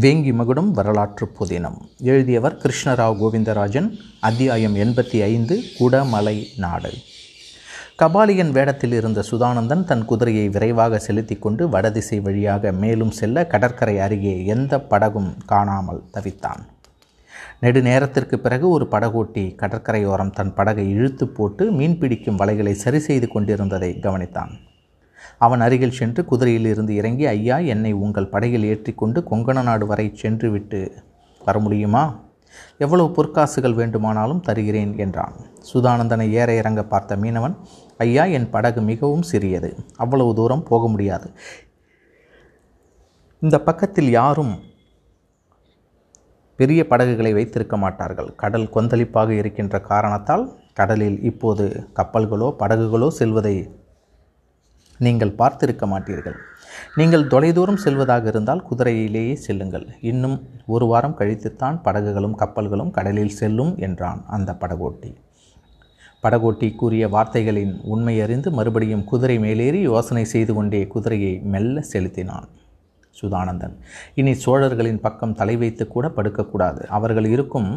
வேங்கி மகுடம் வரலாற்று புதினம். எழுதியவர் கிருஷ்ணராவ் கோவிந்தராஜன் அத்தியாயம் எண்பத்தி ஐந்து குடமலை நாடு. கபாலியன் வேடத்தில் இருந்த சுதானந்தன் தன் குதிரையை விரைவாக செலுத்தி கொண்டு வடதிசை வழியாக மேலும் செல்ல கடற்கரை அருகே எந்த படகும் காணாமல் தவித்தான். நெடுநேரத்திற்கு பிறகு ஒரு படகோட்டி கடற்கரையோரம் தன் படகை இழுத்து போட்டு மீன் பிடிக்கும் வலைகளை சரி செய்து கொண்டிருந்ததை கவனித்தான். அவன் அருகில் சென்று குதிரையில் இருந்து இறங்கி ஐயா என்னை உங்கள் படையில் ஏற்றிக்கொண்டு கொங்கண நாடு வரை சென்று விட்டு வர முடியுமா? எவ்வளவு பொற்காசுகள் வேண்டுமானாலும் தருகிறேன் என்றான். சுதானந்தனை ஏற இறங்க பார்த்த மீனவன் ஐயா என் படகு மிகவும் சிறியது அவ்வளவு தூரம் போக முடியாது. இந்த பக்கத்தில் யாரும் பெரிய படகுகளை வைத்திருக்க மாட்டார்கள். கடல் கொந்தளிப்பாக இருக்கின்ற காரணத்தால் கடலில் இப்போது கப்பல்களோ படகுகளோ செல்வதை நீங்கள் பார்த்திருக்க மாட்டீர்கள். நீங்கள் தொலைதூரம் செல்வதாக இருந்தால் குதிரையிலேயே செல்லுங்கள். இன்னும் ஒரு வாரம் கழித்துத்தான் படகுகளும் கப்பல்களும் கடலில் செல்லும் என்றான் அந்த படகோட்டி. படகோட்டி கூறிய வார்த்தைகளின் உண்மை அறிந்து மறுபடியும் குதிரை மேலேறி யோசனை செய்து கொண்டே குதிரையை மெல்ல செலுத்தினான். சுதானந்தன் இனி சோழர்களின் பக்கம் தலை வைத்து கூட படுக்கக்கூடாது. அவர்கள் இருக்கும்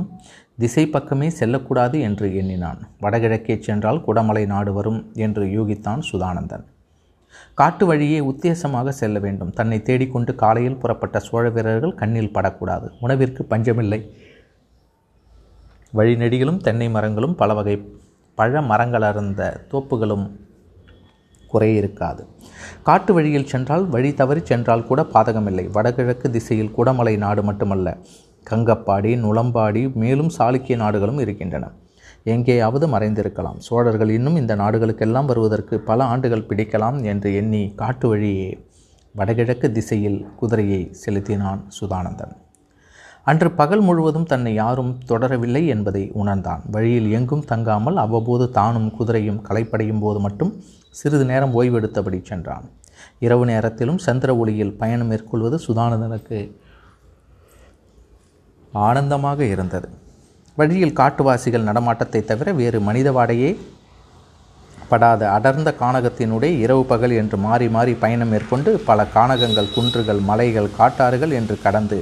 திசை பக்கமே செல்லக்கூடாது என்று எண்ணினான். வடகிழக்கே சென்றால் குடமலை நாடு வரும் என்று யூகித்தான் சுதானந்தன். காட்டு வழியே உத்தேசமாக செல்ல வேண்டும். தன்னை தேடிக்கொண்டு காலையில் புறப்பட்ட சோழ வீரர்கள் கண்ணில் படக்கூடாது. உணவிற்கு பஞ்சமில்லை. வழிநெடிகளும் தென்னை மரங்களும் பல வகை பழ மரங்கள் அறந்த தோப்புகளும் குறை இருக்காது. காட்டு வழியில் சென்றால் வழி தவறி சென்றால் கூட பாதகமில்லை. வடகிழக்கு திசையில் குடமலை நாடு மட்டுமல்ல. கங்கப்பாடி நுளம்பாடி மேலும் சாளுக்கிய நாடுகளும் இருக்கின்றன. எங்கேயாவது மறைந்திருக்கலாம். சோழர்கள் இன்னும் இந்த நாடுகளுக்கெல்லாம் வருவதற்கு பல ஆண்டுகள் பிடிக்கலாம் என்று எண்ணி காட்டு வழியே வடகிழக்கு திசையில் குதிரையை செலுத்தினான் சுதானந்தன். அன்று பகல் முழுவதும் தன்னை யாரும் தொடரவில்லை என்பதை உணர்ந்தான். வழியில் எங்கும் தங்காமல் அவ்வப்போது தானும் குதிரையும் களைப்படையும் போது மட்டும் சிறிது நேரம் ஓய்வெடுத்தபடி சென்றான். இரவு நேரத்திலும் சந்திர ஒளியில் பயணம் மேற்கொள்வது சுதானந்தனுக்கு ஆனந்தமாக இருந்தது. வழியில் காட்டுவாசிகள் நடமாட்டத்தை தவிர வேறு மனித வாடையே படாத அடர்ந்த கானகத்தினுடைய இரவு பகல் என்று மாறி மாறி பயணம் மேற்கொண்டு பல கானகங்கள் குன்றுகள் மலைகள் காட்டாறுகள் என்று கடந்து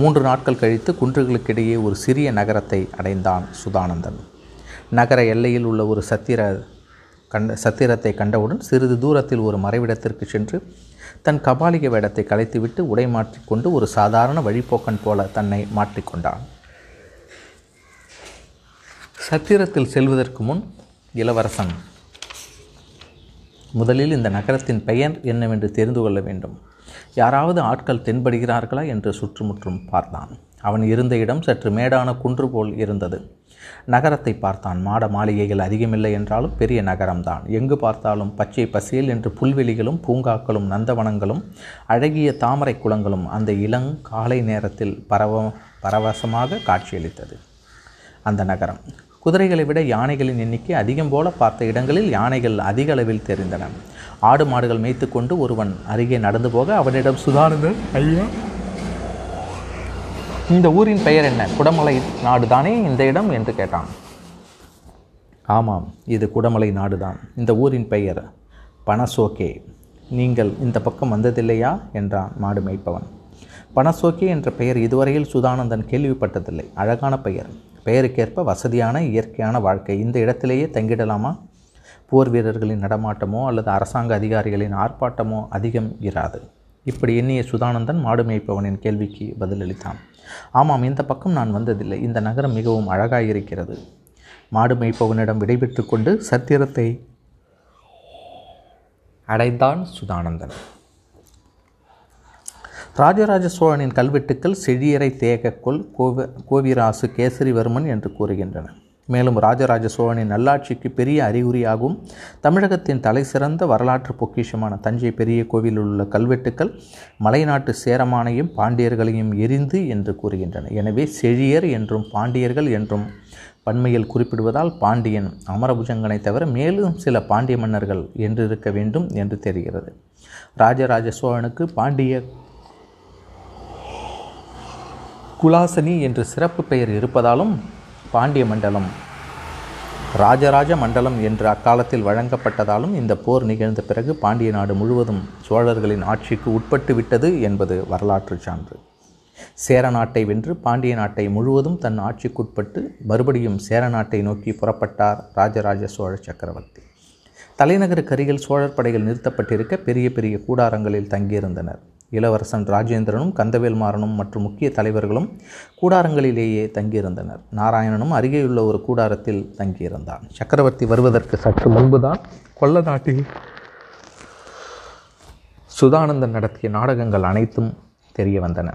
மூன்று நாட்கள் கழித்து குன்றுகளுக்கிடையே ஒரு சிறிய நகரத்தை அடைந்தான் சுதானந்தன். நகர எல்லையில் உள்ள ஒரு சத்திர கண்ட சத்திரத்தை கண்டவுடன் சிறிது தூரத்தில் ஒரு மறைவிடத்திற்கு சென்று தன் கபாலிக வேடத்தை கலைத்துவிட்டு உடை மாற்றிக்கொண்டு ஒரு சாதாரண வழிப்போக்கன் போல தன்னை மாற்றிக்கொண்டான். சத்திரத்தில் செல்வதற்கு முன் இளவரசன். முதலில் இந்த நகரத்தின் பெயர் என்னவென்று தெரிந்து கொள்ள வேண்டும். யாராவது ஆட்கள் தென்படுகிறார்களா என்று சுற்றுமுற்றும் பார்த்தான். அவன் இருந்த இடம் சற்று மேடான குன்று போல் இருந்தது. நகரத்தை பார்த்தான். மாட மாளிகைகள் அதிகமில்லை என்றாலும் பெரிய நகரம்தான். எங்கு பார்த்தாலும் பச்சை பசேல் என்று புல்வெளிகளும் பூங்காக்களும் நந்தவனங்களும் அழகிய தாமரை குளங்களும் அந்த இளங் காலை நேரத்தில் பரவ பரவசமாக காட்சியளித்தது. அந்த நகரம் குதிரைகளை விட யானைகளின் எண்ணிக்கை அதிகம் போல பார்த்த இடங்களில் யானைகள் அதிக அளவில் தெரிந்தன. ஆடு மாடுகள் மேய்த்து கொண்டு ஒருவன் அருகே நடந்து போக அவனிடம் சுதானந்தன் ஐயா இந்த ஊரின் பெயர் என்ன? குடமலை நாடுதானே இந்த இடம்? என்று கேட்டான். ஆமாம் இது குடமலை நாடுதான். இந்த ஊரின் பெயர் பனசோகே நீங்கள் இந்த பக்கம் வந்ததில்லையா? என்றான் மாடு மேய்ப்பவன். பனசோகே என்ற பெயர் இதுவரையில் சுதானந்தன் கேள்விப்பட்டதில்லை. அழகான பெயர். பெயருக்கேற்ப வசதியான இயற்கையான வாழ்க்கை. இந்த இடத்திலேயே தங்கிடலாமா? போர் வீரர்களின் நடமாட்டமோ அல்லது அரசாங்க அதிகாரிகளின் ஆர்ப்பாட்டமோ அதிகம் இராது. இப்படி எண்ணிய சுதானந்தன் மாடு மேய்ப்பவனின் கேள்விக்கு பதிலளித்தான். ஆமாம் இந்த பக்கம் நான் வந்ததில்லை. இந்த நகரம் மிகவும் அழகாக இருக்கிறது மாடு மேய்ப்பவனிடம் விடைபெற்று கொண்டு சத்திரத்தை அடைந்தான் சுதானந்தன். ராஜராஜ சோழனின் கல்வெட்டுக்கள் செழியரை தேகக்கொள் கோவ கோவிராசு கேசரிவர்மன் என்று கூறுகின்றன. மேலும் ராஜராஜ சோழனின் நல்லாட்சிக்கு பெரிய அறிகுறியாகவும் தமிழகத்தின் தலைசிறந்த வரலாற்று பொக்கிஷமான தஞ்சை பெரிய கோவிலில் உள்ள கல்வெட்டுக்கள் மலைநாட்டு சேரமானையும் பாண்டியர்களையும் எரிந்து என்று கூறுகின்றன. எனவே செழியர் என்றும் பாண்டியர்கள் என்றும் பன்மையில் குறிப்பிடுவதால் பாண்டியன் அமரபுஜங்கனை தவிர மேலும் சில பாண்டிய மன்னர்கள் என்று இருக்க வேண்டும் என்று தெரிகிறது. ராஜராஜ சோழனுக்கு பாண்டிய குலாசனி என்று சிறப்பு பெயர் இருப்பதாலும் பாண்டிய மண்டலம் ராஜராஜ மண்டலம் என்று அக்காலத்தில் வழங்கப்பட்டதாலும் இந்த போர் நிகழ்ந்த பிறகு பாண்டிய நாடு முழுவதும் சோழர்களின் ஆட்சிக்கு உட்பட்டு விட்டது என்பது வரலாற்று சான்று. சேர நாட்டை வென்று பாண்டிய நாட்டை முழுவதும் தன் ஆட்சிக்குட்பட்டு மறுபடியும் சேர நாட்டை நோக்கி புறப்பட்டார் ராஜராஜ சோழ சக்கரவர்த்தி. தலைநகருக்கு அருகில் சோழர் படைகள் நிறுத்தப்பட்டிருக்க பெரிய பெரிய கூடாரங்களில் தங்கியிருந்தனர். இளவரசன் ராஜேந்திரனும் கந்தவேல்மாறனும் மற்றும் முக்கிய தலைவர்களும் கூடாரங்களிலேயே தங்கியிருந்தனர். நாராயணனும் அருகேயுள்ள ஒரு கூடாரத்தில் தங்கியிருந்தான். சக்கரவர்த்தி வருவதற்கு சற்று முன்புதான் கொல்ல நாட்டில் சுதானந்தன் நடத்திய நாடகங்கள் அனைத்தும் தெரிய வந்தன.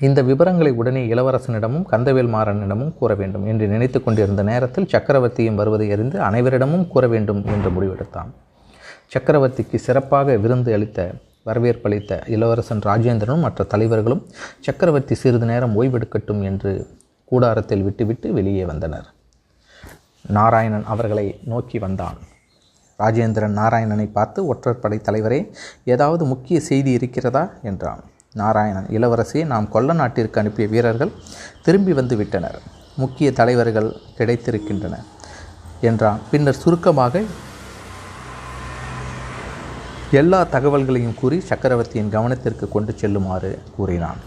இந்த விவரங்களை உடனே இளவரசனிடமும் கந்தவேல் மாறனிடமும் கூற வேண்டும் என்று நினைத்து கொண்டிருந்த நேரத்தில் சக்கரவர்த்தியும் வருவதை அறிந்து அனைவரிடமும் கூற வேண்டும் என்று முடிவெடுத்தான். சக்கரவர்த்திக்கு சிறப்பாக விருந்து அளித்த வரவேற்பளித்த இளவரசன் ராஜேந்திரனும் மற்ற தலைவர்களும் சக்கரவர்த்தி சிறிது நேரம் ஓய்வெடுக்கட்டும் என்று கூடாரத்தில் விட்டுவிட்டு வெளியே வந்தனர். நாராயணன் அவர்களை நோக்கி வந்தான். ராஜேந்திரன் நாராயணனை பார்த்து ஒற்றற்படை தலைவரே ஏதாவது முக்கிய செய்தி இருக்கிறதா? என்றான். நாராயணன் இளவரசே நாம் கொல்ல நாட்டிற்கு அனுப்பிய வீரர்கள் திரும்பி வந்து விட்டனர். முக்கிய தலைவர்கள் கிடைத்திருக்கின்றன. என்றான். பின்னர் சுருக்கமாக எல்லா தகவல்களையும் கூறி சக்கரவர்த்தியின் கவனத்திற்கு கொண்டு செல்லுமாறு கூறினான்.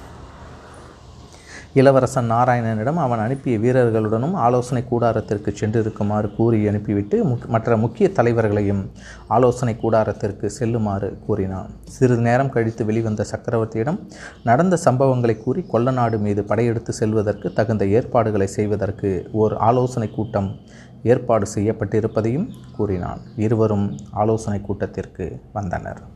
இளவரசன் நாராயணனிடம் அவன் அனுப்பிய வீரர்களுடனும் ஆலோசனை கூடாரத்திற்கு சென்றிருக்குமாறு கூறி அனுப்பிவிட்டு முக் மற்ற முக்கிய தலைவர்களையும் ஆலோசனை கூடாரத்திற்கு செல்லுமாறு கூறினான். சிறிது நேரம் கழித்து வெளிவந்த சக்கரவர்த்தியிடம் நடந்த சம்பவங்களை கூறி கொல்லநாடு மீது படையெடுத்து செல்வதற்கு தகுந்த ஏற்பாடுகளை செய்வதற்கு ஓர் ஆலோசனை கூட்டம் ஏற்பாடு செய்யப்பட்டிருப்பதையும் கூறினான். இருவரும் ஆலோசனை கூட்டத்திற்கு வந்தனர்.